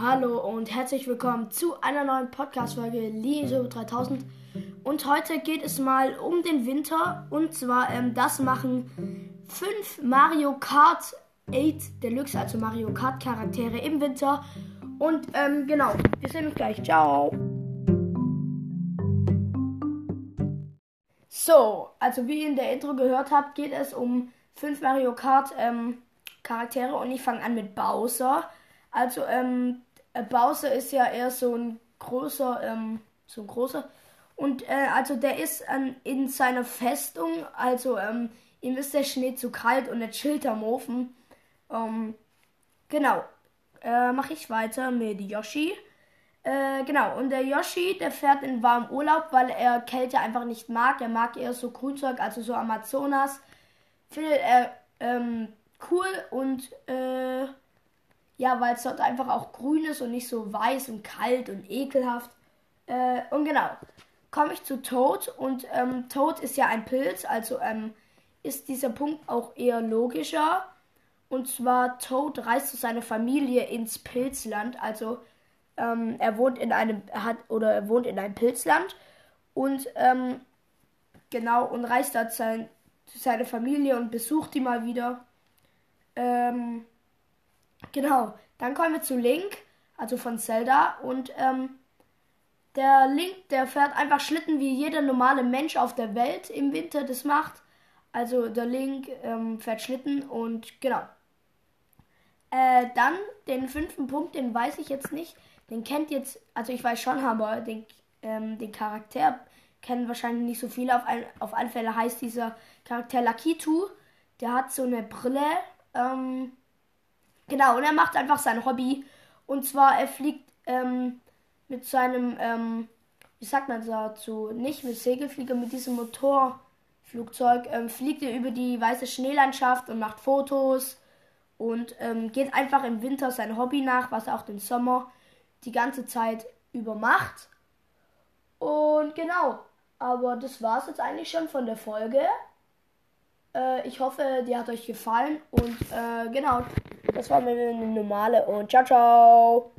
Hallo und herzlich willkommen zu einer neuen Podcast-Folge Liso 3000. Und heute geht es mal um den Winter. Und zwar, ähm, das machen fünf Mario Kart 8 Deluxe, also Mario Kart Charaktere im Winter. Und ähm, genau, wir sehen uns gleich. Ciao. So, also wie ihr in der Intro gehört habt, geht es um fünf Mario Kart ähm, Charaktere und ich fange an mit Bowser. Also, ähm, äh, Bowser ist ja eher so ein großer, ähm, so ein großer. Und äh, also der ist ähm, in seiner Festung, also ähm, ihm ist der Schnee zu kalt und er chillt am Ofen. Ähm, genau. Äh, Mache ich weiter mit Yoshi. Äh, genau, und der Yoshi, der fährt in warmen Urlaub, weil er Kälte einfach nicht mag. Er mag eher so Grünzeug, also so Amazonas. Findet er ähm, cool und äh, ja, weil es dort einfach auch grün ist und nicht so weiß und kalt und ekelhaft. Äh, und genau, komme ich zu Toad und ähm, Toad ist ja ein Pilz, also ähm, ist dieser Punkt auch eher logischer. Und zwar Toad reist zu seiner Familie ins Pilzland, also ähm, er wohnt in einem, hat oder er wohnt in einem Pilzland und ähm, genau und reist dort sein, zu seiner Familie und besucht die mal wieder. Ähm, genau, dann kommen wir zu Link, also von Zelda. Und ähm, der Link, der fährt einfach Schlitten, wie jeder normale Mensch auf der Welt im Winter das macht. Also der Link ähm, fährt Schlitten und genau. Äh, dann den fünften Punkt, den weiß ich jetzt nicht. Den kennt jetzt, also ich weiß schon, aber den, ähm, den Charakter kennen wahrscheinlich nicht so viele. Auf, ein, auf alle Fälle heißt dieser Charakter Lakitu. Der hat so eine Brille, ähm, genau, und er macht einfach sein Hobby. Und zwar, er fliegt ähm, mit seinem, ähm, wie sagt man dazu, nicht mit Segelflieger, mit diesem Motorflugzeug, ähm, fliegt er über die weiße Schneelandschaft und macht Fotos und ähm, geht einfach im Winter sein Hobby nach, was er auch den Sommer die ganze Zeit über macht. Und genau, aber das war es jetzt eigentlich schon von der Folge. Äh, ich hoffe, die hat euch gefallen. Und äh, genau, das war eine normale. Und ciao, ciao.